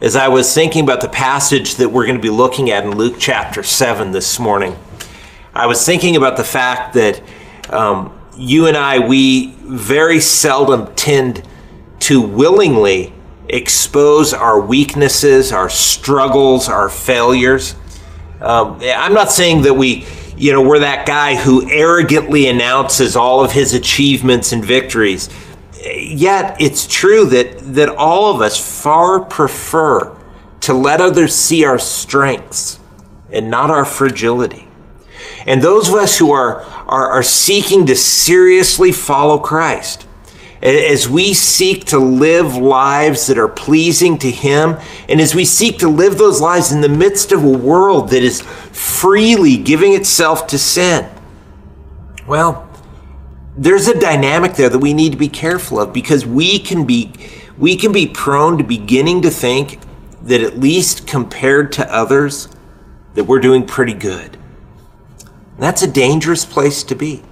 as I was thinking about the passage that we're going to be looking at in Luke chapter 7 this morning, I was thinking about the fact that um, you and I, we very seldom tend to willingly expose our weaknesses, our struggles, our failures. Um, I'm not saying that we, you know, we're that guy who arrogantly announces all of his achievements and victories. Yet it's true that, that all of us far prefer to let others see our strengths and not our fragility. And those of us who are, are, are seeking to seriously follow Christ, as we seek to live lives that are pleasing to Him, and as we seek to live those lives in the midst of a world that is freely giving itself to sin, well, there's a dynamic there that we need to be careful of because we can be we can be prone to beginning to think that at least compared to others that we're doing pretty good. That's a dangerous place to be.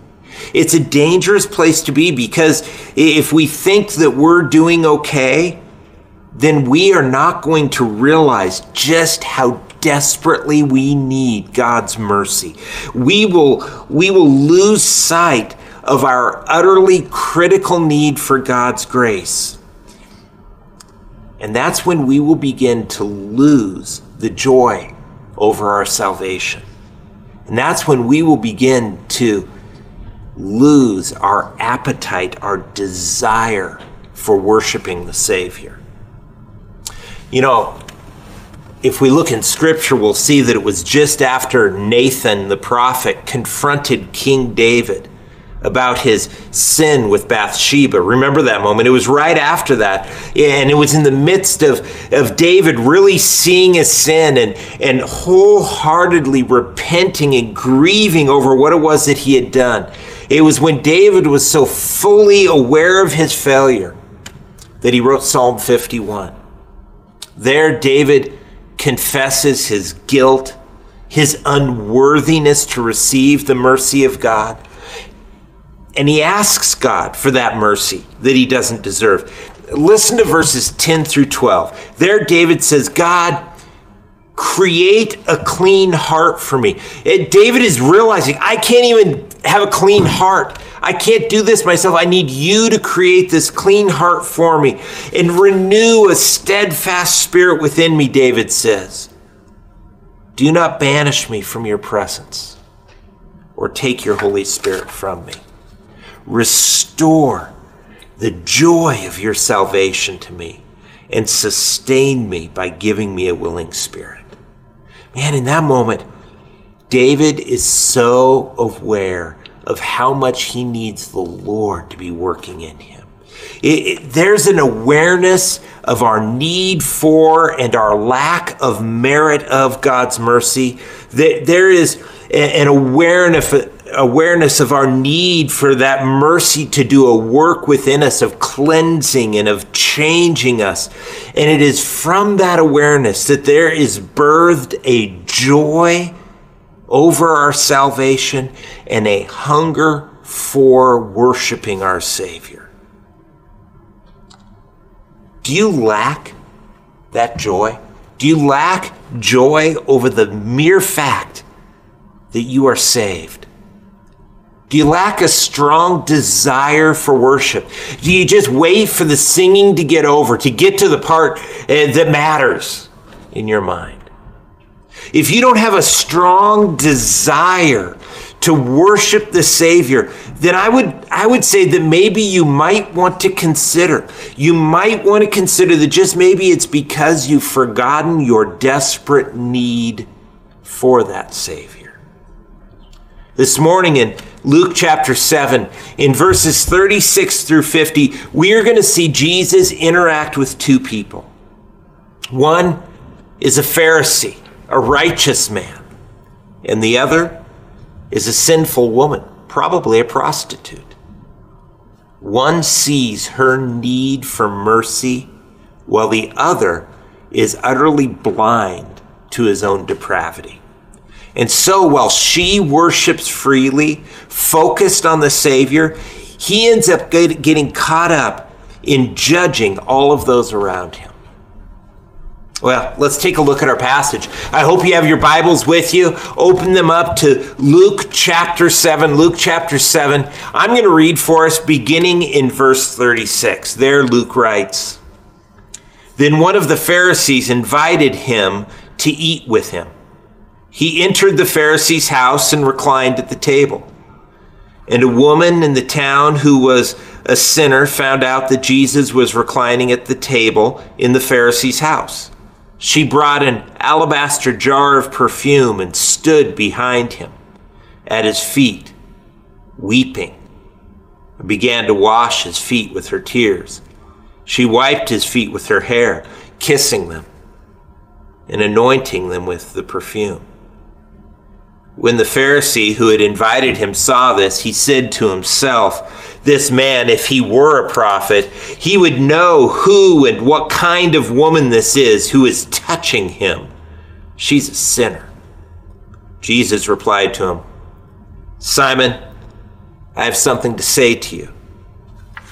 It's a dangerous place to be because if we think that we're doing okay, then we are not going to realize just how desperately we need God's mercy. We will, we will lose sight of our utterly critical need for God's grace. And that's when we will begin to lose the joy over our salvation. And that's when we will begin to lose our appetite, our desire for worshiping the Savior. You know, if we look in Scripture, we'll see that it was just after Nathan the prophet confronted King David about his sin with Bathsheba. Remember that moment? It was right after that. And it was in the midst of, of David really seeing his sin and, and wholeheartedly repenting and grieving over what it was that he had done. It was when David was so fully aware of his failure that he wrote Psalm 51. There, David confesses his guilt, his unworthiness to receive the mercy of God and he asks God for that mercy that he doesn't deserve. Listen to verses 10 through 12. There, David says, God, create a clean heart for me. And David is realizing, I can't even have a clean heart. I can't do this myself. I need you to create this clean heart for me and renew a steadfast spirit within me, David says. Do not banish me from your presence or take your Holy Spirit from me. Restore the joy of your salvation to me and sustain me by giving me a willing spirit. Man, in that moment, David is so aware of how much he needs the Lord to be working in him. It, it, there's an awareness of our need for and our lack of merit of God's mercy. That there is an awareness awareness of our need for that mercy to do a work within us of cleansing and of changing us. And it is from that awareness that there is birthed a joy over our salvation and a hunger for worshiping our Savior. Do you lack that joy? Do you lack joy over the mere fact that you are saved? Do you lack a strong desire for worship? Do you just wait for the singing to get over, to get to the part uh, that matters in your mind? If you don't have a strong desire to worship the Savior, then I would, I would say that maybe you might want to consider. You might want to consider that just maybe it's because you've forgotten your desperate need for that Savior. This morning in Luke chapter 7, in verses 36 through 50, we are going to see Jesus interact with two people. One is a Pharisee, a righteous man, and the other is a sinful woman, probably a prostitute. One sees her need for mercy, while the other is utterly blind to his own depravity. And so while she worships freely, focused on the Savior, he ends up getting caught up in judging all of those around him. Well, let's take a look at our passage. I hope you have your Bibles with you. Open them up to Luke chapter 7. Luke chapter 7. I'm going to read for us beginning in verse 36. There, Luke writes Then one of the Pharisees invited him to eat with him. He entered the Pharisee's house and reclined at the table. And a woman in the town who was a sinner found out that Jesus was reclining at the table in the Pharisee's house. She brought an alabaster jar of perfume and stood behind him at his feet, weeping, and began to wash his feet with her tears. She wiped his feet with her hair, kissing them and anointing them with the perfume. When the Pharisee who had invited him saw this, he said to himself, This man, if he were a prophet, he would know who and what kind of woman this is who is touching him. She's a sinner. Jesus replied to him, Simon, I have something to say to you.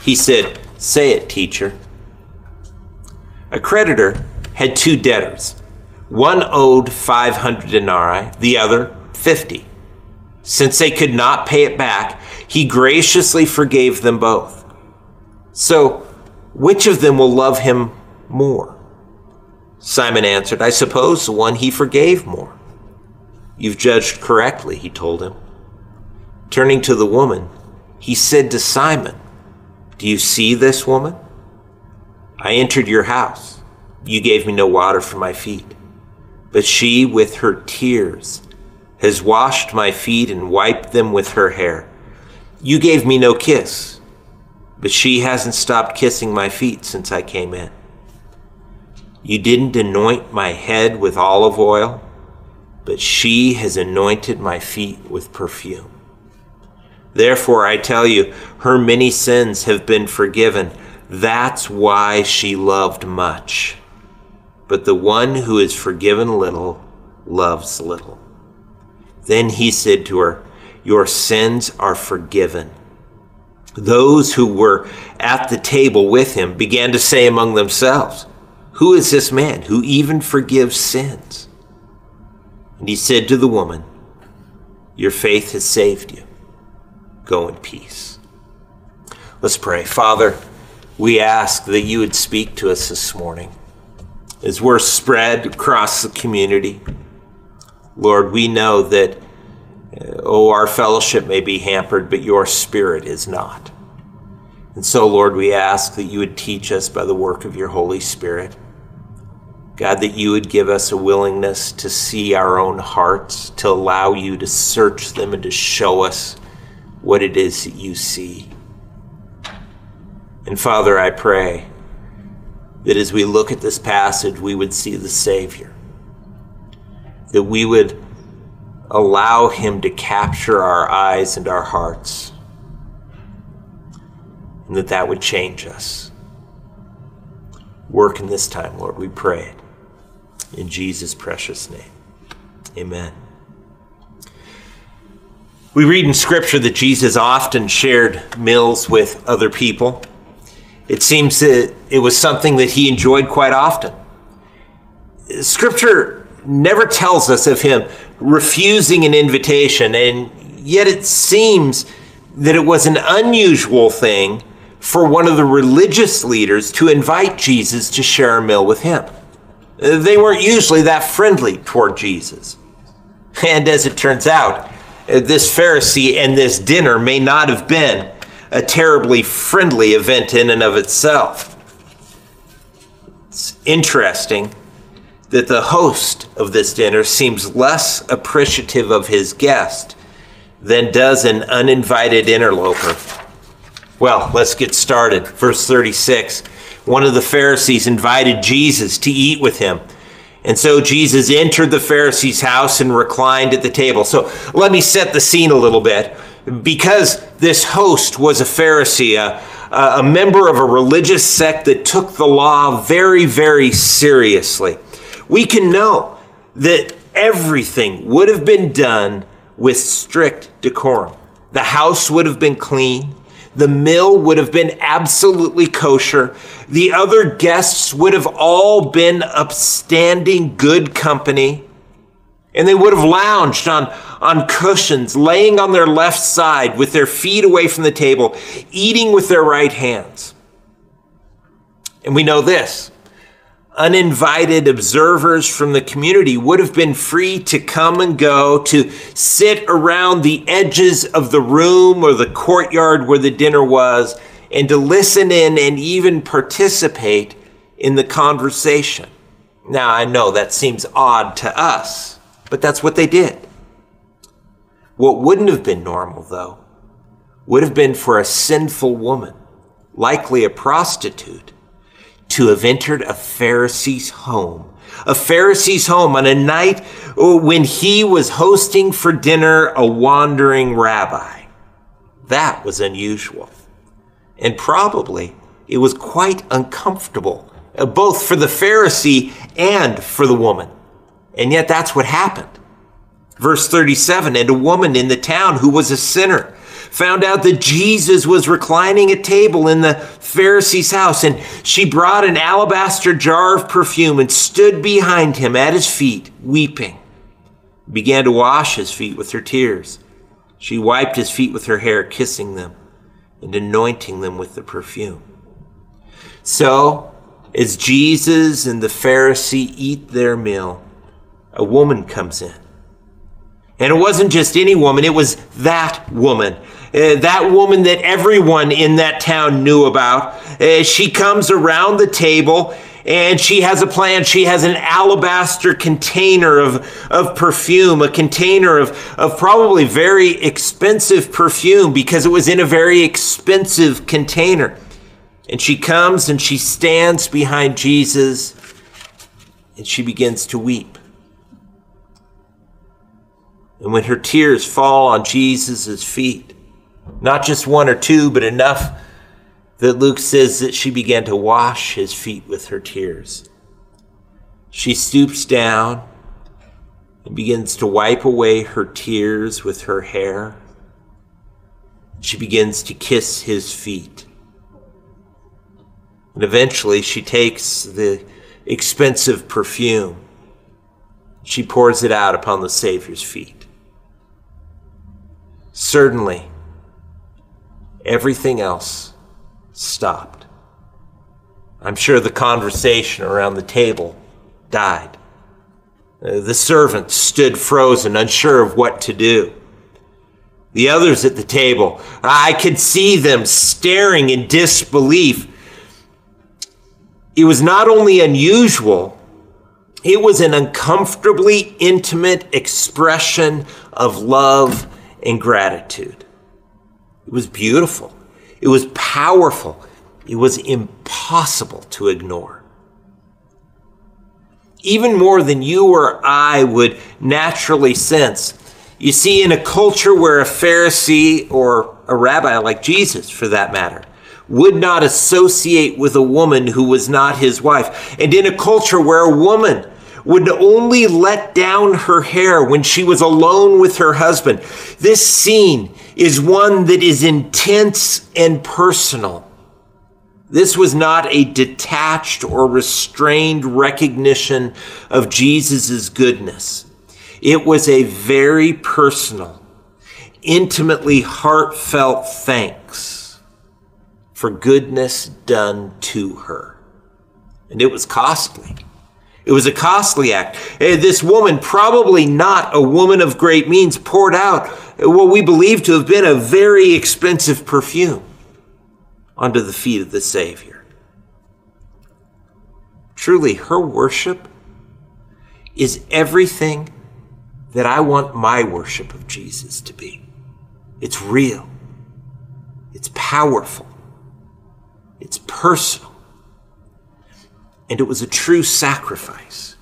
He said, Say it, teacher. A creditor had two debtors. One owed 500 denarii, the other 50. Since they could not pay it back, he graciously forgave them both. So, which of them will love him more? Simon answered, I suppose the one he forgave more. You've judged correctly, he told him. Turning to the woman, he said to Simon, Do you see this woman? I entered your house. You gave me no water for my feet, but she, with her tears, has washed my feet and wiped them with her hair. You gave me no kiss, but she hasn't stopped kissing my feet since I came in. You didn't anoint my head with olive oil, but she has anointed my feet with perfume. Therefore, I tell you, her many sins have been forgiven. That's why she loved much. But the one who is forgiven little loves little. Then he said to her, Your sins are forgiven. Those who were at the table with him began to say among themselves, Who is this man who even forgives sins? And he said to the woman, Your faith has saved you. Go in peace. Let's pray. Father, we ask that you would speak to us this morning as we're spread across the community. Lord, we know that, uh, oh, our fellowship may be hampered, but your spirit is not. And so, Lord, we ask that you would teach us by the work of your Holy Spirit. God, that you would give us a willingness to see our own hearts, to allow you to search them and to show us what it is that you see. And Father, I pray that as we look at this passage, we would see the Savior that we would allow Him to capture our eyes and our hearts, and that that would change us. Work in this time, Lord, we pray it. In Jesus' precious name. Amen. We read in Scripture that Jesus often shared meals with other people. It seems that it was something that he enjoyed quite often. Scripture never tells us of him refusing an invitation, and yet it seems that it was an unusual thing for one of the religious leaders to invite Jesus to share a meal with him. They weren't usually that friendly toward Jesus. And as it turns out, this Pharisee and this dinner may not have been a terribly friendly event in and of itself. It's interesting that the host of this dinner seems less appreciative of his guest than does an uninvited interloper. Well, let's get started. Verse 36 One of the Pharisees invited Jesus to eat with him. And so Jesus entered the Pharisee's house and reclined at the table. So let me set the scene a little bit. Because this host was a Pharisee, a, a member of a religious sect that took the law very, very seriously we can know that everything would have been done with strict decorum. The house would have been clean. The meal would have been absolutely kosher. The other guests would have all been upstanding, good company. And they would have lounged on, on cushions, laying on their left side with their feet away from the table, eating with their right hands. And we know this uninvited observers from the community would have been free to come and go, to sit around the edges of the room or the courtyard where the dinner was, and to listen in and even participate in the conversation. Now, I know that seems odd to us, but that's what they did. What wouldn't have been normal, though, would have been for a sinful woman, likely a prostitute, to have entered a Pharisee's home. A Pharisee's home on a night when he was hosting for dinner a wandering rabbi. That was unusual. And probably it was quite uncomfortable, uh, both for the Pharisee and for the woman. And yet that's what happened. Verse 37 And a woman in the town who was a sinner found out that Jesus was reclining at table in the Pharisee's house, and she brought an alabaster jar of perfume and stood behind him at his feet, weeping. Began to wash his feet with her tears. She wiped his feet with her hair, kissing them and anointing them with the perfume. So, as Jesus and the Pharisee eat their meal, a woman comes in. And it wasn't just any woman, it was that woman uh, that woman that everyone in that town knew about. Uh, she comes around the table and she has a plan. She has an alabaster container of, of perfume, a container of, of probably very expensive perfume because it was in a very expensive container. And she comes and she stands behind Jesus and she begins to weep. And when her tears fall on Jesus' feet, not just one or two, but enough that Luke says that she began to wash his feet with her tears. She stoops down and begins to wipe away her tears with her hair. She begins to kiss his feet. And eventually she takes the expensive perfume. She pours it out upon the Savior's feet. Certainly, Everything else stopped. I'm sure the conversation around the table died. Uh, the servant stood frozen, unsure of what to do. The others at the table, I could see them staring in disbelief. It was not only unusual, it was an uncomfortably intimate expression of love and gratitude. It was beautiful. It was powerful. It was impossible to ignore. Even more than you or I would naturally sense. You see, in a culture where a Pharisee or a rabbi like Jesus, for that matter, would not associate with a woman who was not his wife, and in a culture where a woman would only let down her hair when she was alone with her husband, this scene is one that is intense and personal. This was not a detached or restrained recognition of Jesus' goodness. It was a very personal, intimately heartfelt thanks for goodness done to her. And it was costly. It was a costly act. Eh, this woman, probably not a woman of great means, poured out what we believe to have been a very expensive perfume onto the feet of the Savior. Truly, her worship is everything that I want my worship of Jesus to be. It's real, it's powerful, it's personal and it was a true sacrifice.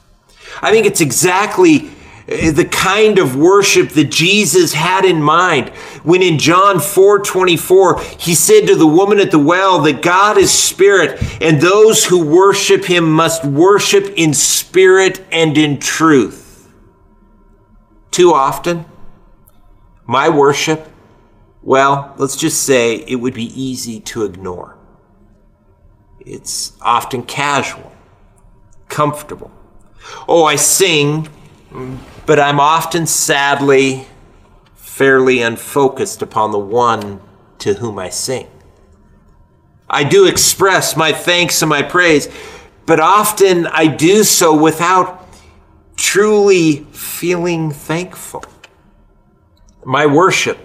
I think it's exactly uh, the kind of worship that Jesus had in mind when in John 4 24, he said to the woman at the well that God is spirit, and those who worship him must worship in spirit and in truth. Too often, my worship well, let's just say it would be easy to ignore. It's often casual, comfortable. Oh, I sing, but I'm often sadly fairly unfocused upon the one to whom I sing. I do express my thanks and my praise, but often I do so without truly feeling thankful. My worship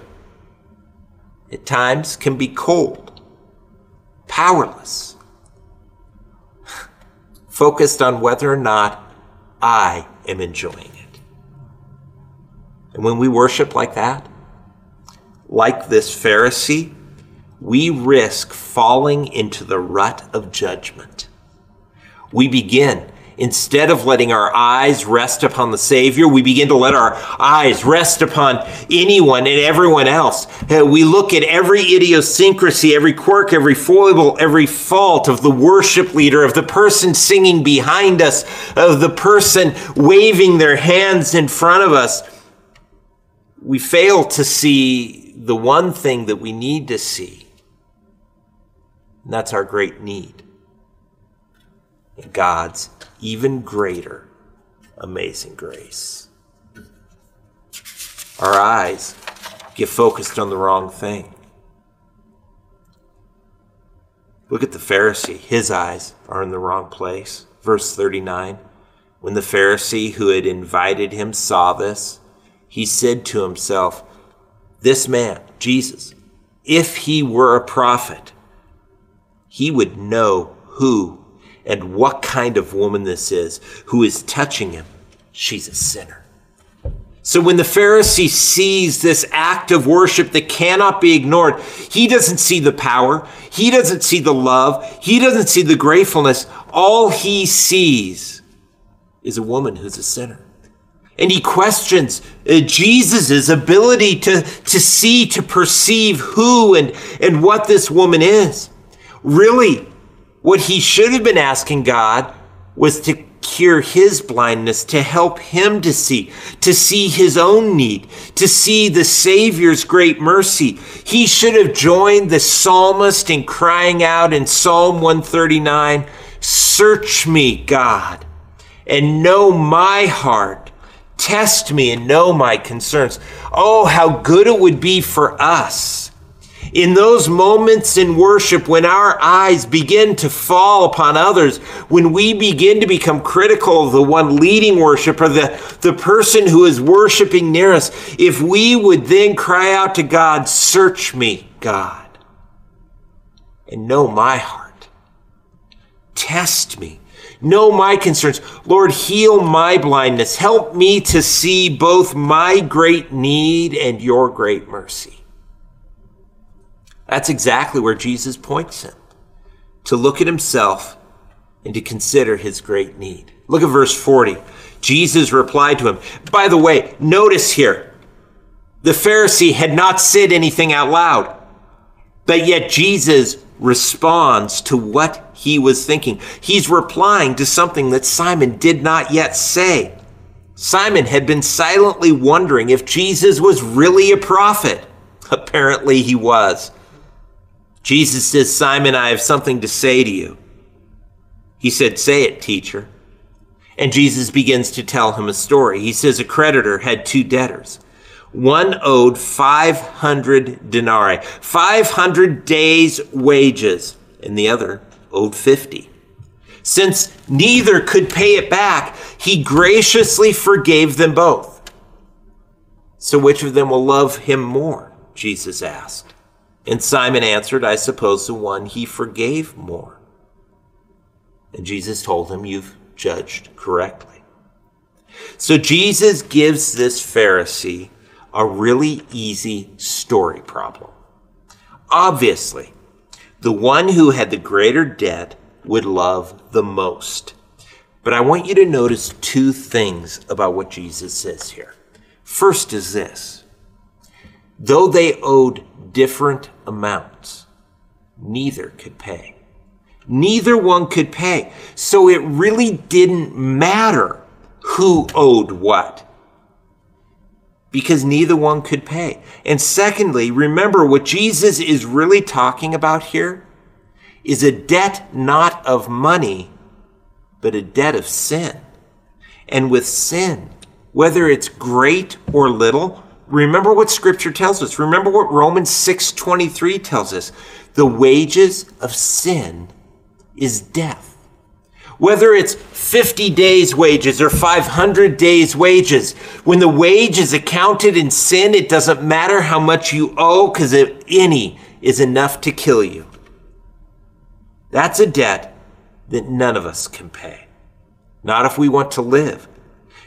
at times can be cold, powerless, focused on whether or not I am enjoying it. And when we worship like that, like this Pharisee, we risk falling into the rut of judgment. We begin Instead of letting our eyes rest upon the Savior, we begin to let our eyes rest upon anyone and everyone else. Uh, we look at every idiosyncrasy, every quirk, every foible, every fault of the worship leader, of the person singing behind us, of the person waving their hands in front of us. We fail to see the one thing that we need to see, and that's our great need God's even greater amazing grace. Our eyes get focused on the wrong thing. Look at the Pharisee. His eyes are in the wrong place. Verse 39 When the Pharisee who had invited him saw this, he said to himself, This man, Jesus, if he were a prophet, he would know who and what kind of woman this is who is touching him. She's a sinner. So when the Pharisee sees this act of worship that cannot be ignored, he doesn't see the power, he doesn't see the love, he doesn't see the gratefulness. All he sees is a woman who's a sinner. And he questions uh, Jesus' ability to, to see, to perceive who and, and what this woman is. Really, what he should have been asking God was to cure his blindness, to help him to see, to see his own need, to see the Savior's great mercy. He should have joined the psalmist in crying out in Psalm 139 Search me, God, and know my heart. Test me and know my concerns. Oh, how good it would be for us in those moments in worship when our eyes begin to fall upon others, when we begin to become critical of the one leading worship or the, the person who is worshiping near us, if we would then cry out to God, Search me, God, and know my heart. Test me. Know my concerns. Lord, heal my blindness. Help me to see both my great need and your great mercy. That's exactly where Jesus points him to look at himself and to consider his great need. Look at verse 40. Jesus replied to him. By the way, notice here, the Pharisee had not said anything out loud, but yet Jesus responds to what he was thinking. He's replying to something that Simon did not yet say. Simon had been silently wondering if Jesus was really a prophet. Apparently, he was. Jesus says, Simon, I have something to say to you. He said, Say it, teacher. And Jesus begins to tell him a story. He says, A creditor had two debtors. One owed 500 denarii, 500 days' wages, and the other owed 50. Since neither could pay it back, he graciously forgave them both. So which of them will love him more? Jesus asked. And Simon answered, I suppose the one he forgave more. And Jesus told him, You've judged correctly. So Jesus gives this Pharisee a really easy story problem. Obviously, the one who had the greater debt would love the most. But I want you to notice two things about what Jesus says here. First is this though they owed different amounts. Neither could pay. Neither one could pay. So it really didn't matter who owed what. because neither one could pay. And secondly, remember what Jesus is really talking about here is a debt not of money, but a debt of sin. And with sin, whether it's great or little, remember what scripture tells us. Remember what Romans 6:23 tells us. The wages of sin is death. Whether it's 50 days wages or 500 days wages, when the wage is accounted in sin, it doesn't matter how much you owe because any is enough to kill you. That's a debt that none of us can pay. Not if we want to live.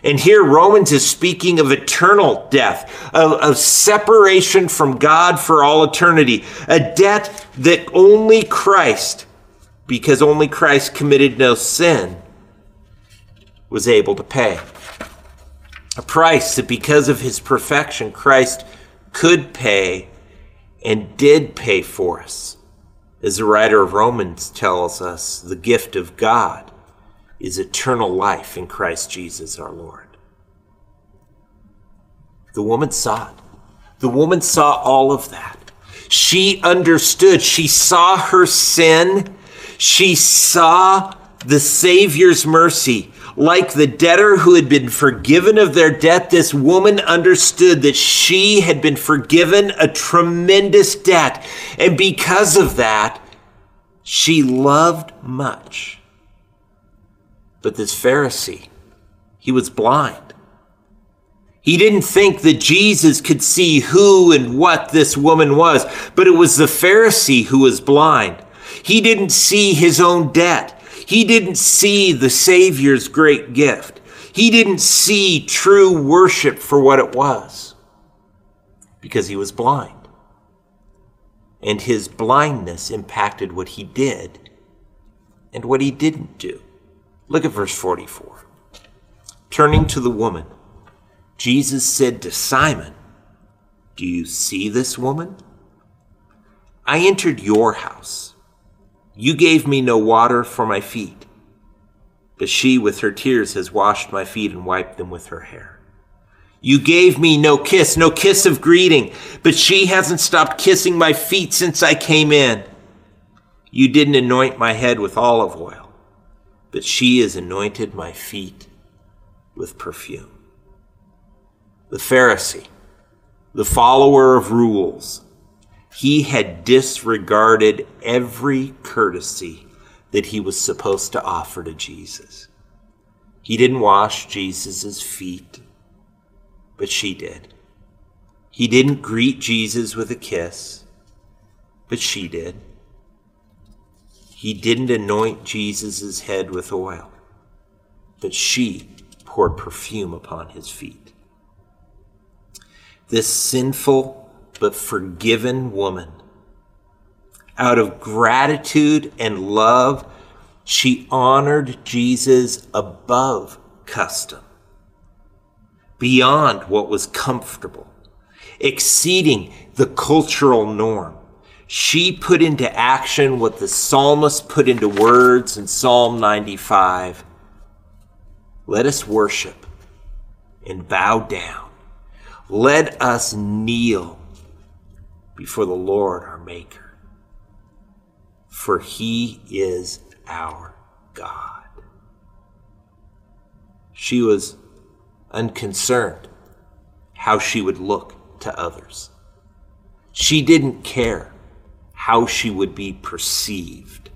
And here Romans is speaking of eternal death, of, of, separation from God for all eternity, a debt that only Christ, because only Christ committed no sin, was able to pay. A price that because of his perfection, Christ could pay and did pay for us. As the writer of Romans tells us, the gift of God is eternal life in Christ Jesus our Lord. The woman saw it. The woman saw all of that. She understood. She saw her sin. She saw the Savior's mercy. Like the debtor who had been forgiven of their debt, this woman understood that she had been forgiven a tremendous debt. And because of that, she loved much. But this Pharisee, he was blind. He didn't think that Jesus could see who and what this woman was, but it was the Pharisee who was blind. He didn't see his own debt. He didn't see the Savior's great gift. He didn't see true worship for what it was because he was blind. And his blindness impacted what he did and what he didn't do. Look at verse 44. Turning to the woman, Jesus said to Simon, Do you see this woman? I entered your house. You gave me no water for my feet, but she with her tears has washed my feet and wiped them with her hair. You gave me no kiss, no kiss of greeting, but she hasn't stopped kissing my feet since I came in. You didn't anoint my head with olive oil but she has anointed my feet with perfume. The Pharisee, the follower of rules, he had disregarded every courtesy that he was supposed to offer to Jesus. He didn't wash Jesus' feet, but she did. He didn't greet Jesus with a kiss, but she did. He didn't anoint Jesus' head with oil, but she poured perfume upon his feet. This sinful but forgiven woman, out of gratitude and love, she honored Jesus above custom, beyond what was comfortable, exceeding the cultural norm she put into action what the psalmist put into words in Psalm 95. Let us worship and bow down. Let us kneel before the Lord our Maker, for he is our God. She was unconcerned how she would look to others. She didn't care how she would be perceived.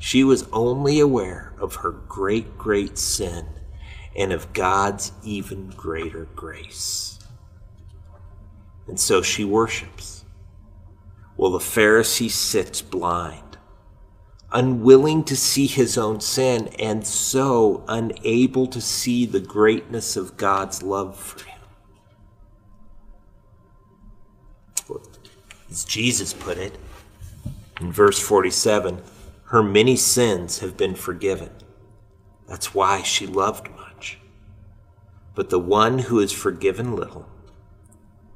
She was only aware of her great, great sin and of God's even greater grace. And so she worships. While the Pharisee sits blind, unwilling to see his own sin, and so unable to see the greatness of God's love for him. As Jesus put it in verse 47 her many sins have been forgiven. That's why she loved much. But the one who is forgiven little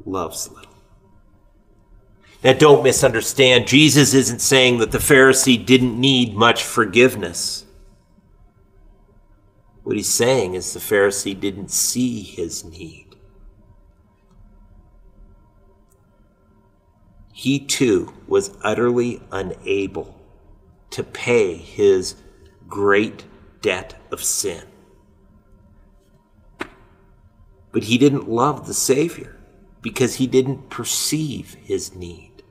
loves little. Now, don't misunderstand. Jesus isn't saying that the Pharisee didn't need much forgiveness. What he's saying is the Pharisee didn't see his need. He too was utterly unable to pay his great debt of sin. But he didn't love the Savior because he didn't perceive his need.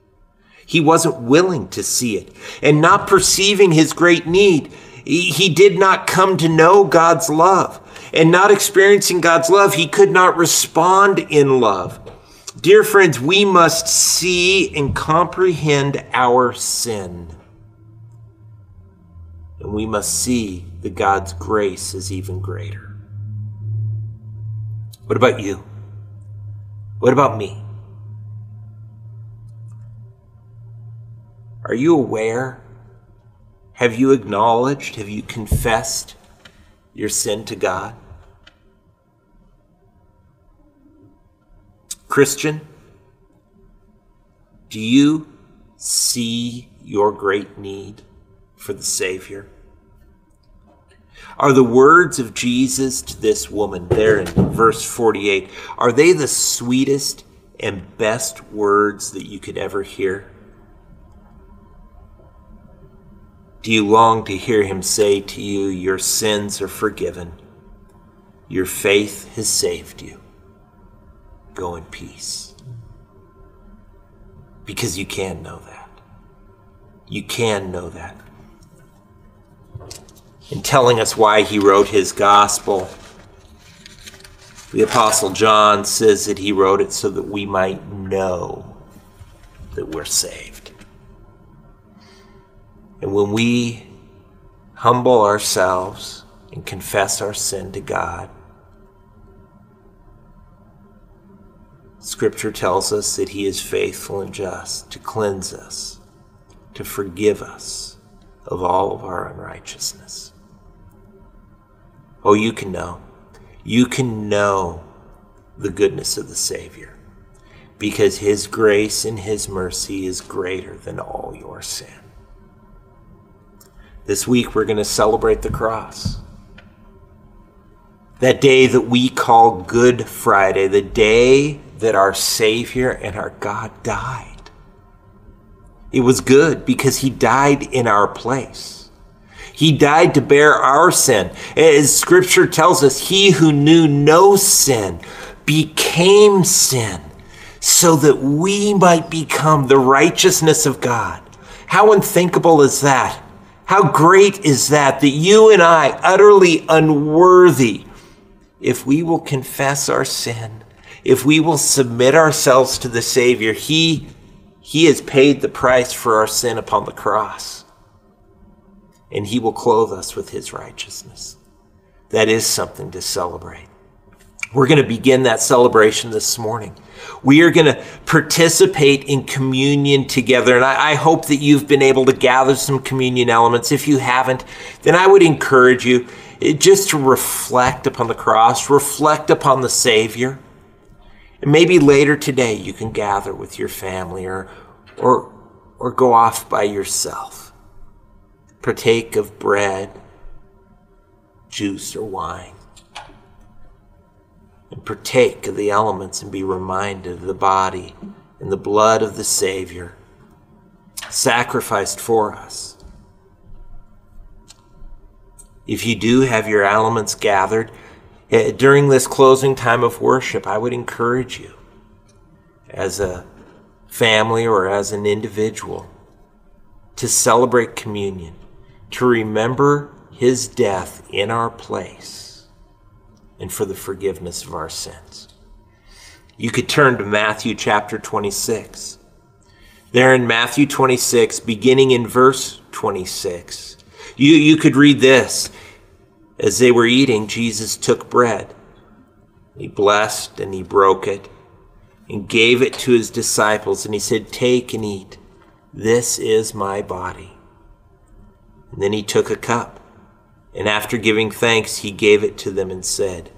He wasn't willing to see it. And not perceiving his great need, he did not come to know God's love. And not experiencing God's love, he could not respond in love. Dear friends, we must see and comprehend our sin. And we must see that God's grace is even greater. What about you? What about me? Are you aware? Have you acknowledged? Have you confessed your sin to God? Christian, do you see your great need for the Savior? Are the words of Jesus to this woman there in verse 48, are they the sweetest and best words that you could ever hear? Do you long to hear him say to you, Your sins are forgiven, your faith has saved you? Go in peace. Because you can know that. You can know that in telling us why he wrote his gospel. The Apostle John says that he wrote it so that we might know that we're saved. And when we humble ourselves and confess our sin to God, Scripture tells us that He is faithful and just to cleanse us, to forgive us of all of our unrighteousness. Oh, you can know. You can know the goodness of the Savior because His grace and His mercy is greater than all your sin. This week, we're going to celebrate the cross. That day that we call Good Friday, the day that our Savior and our God died. It was good because He died in our place. He died to bear our sin. As scripture tells us, he who knew no sin became sin so that we might become the righteousness of God. How unthinkable is that? How great is that? That you and I, utterly unworthy, if we will confess our sin, if we will submit ourselves to the Savior, He, he has paid the price for our sin upon the cross and he will clothe us with his righteousness. That is something to celebrate. We're going to begin that celebration this morning. We are going to participate in communion together. And I, I, hope that you've been able to gather some communion elements. If you haven't, then I would encourage you eh, just to reflect upon the cross, reflect upon the Savior. And maybe later today you can gather with your family or, or, or go off by yourself partake of bread, juice, or wine, and partake of the elements and be reminded of the body and the blood of the Savior sacrificed for us. If you do have your elements gathered Eh, during this closing time of worship, I would encourage you as a family or as an individual to celebrate communion to remember his death in our place and for the forgiveness of our sins. You could turn to Matthew chapter 26. There in Matthew 26, beginning in verse 26, you, you could read this. As they were eating, Jesus took bread. He blessed and he broke it and gave it to his disciples. And he said, Take and eat. This is my body. And then he took a cup, and after giving thanks, he gave it to them and said,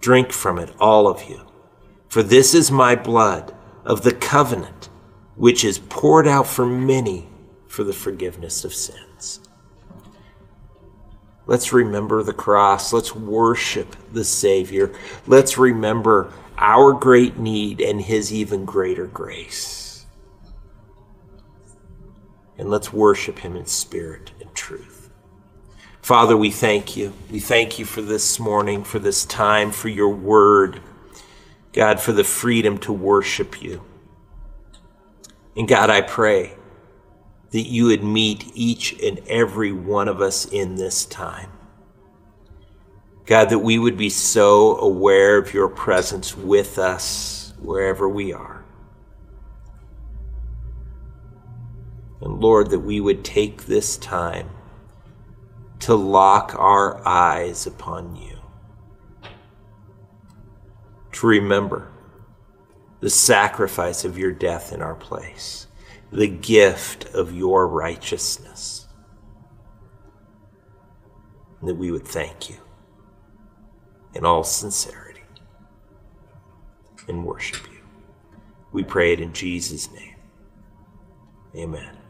Drink from it, all of you, for this is my blood of the covenant, which is poured out for many for the forgiveness of sins. Let's remember the cross. Let's worship the Savior. Let's remember our great need and his even greater grace. And let's worship him in spirit and truth. Father, we thank you. We thank you for this morning, for this time, for your word. God, for the freedom to worship you. And God, I pray that you would meet each and every one of us in this time. God, that we would be so aware of your presence with us wherever we are. And Lord, that we would take this time to lock our eyes upon you, to remember the sacrifice of your death in our place, the gift of your righteousness, and that we would thank you in all sincerity and worship you. We pray it in Jesus' name. Amen.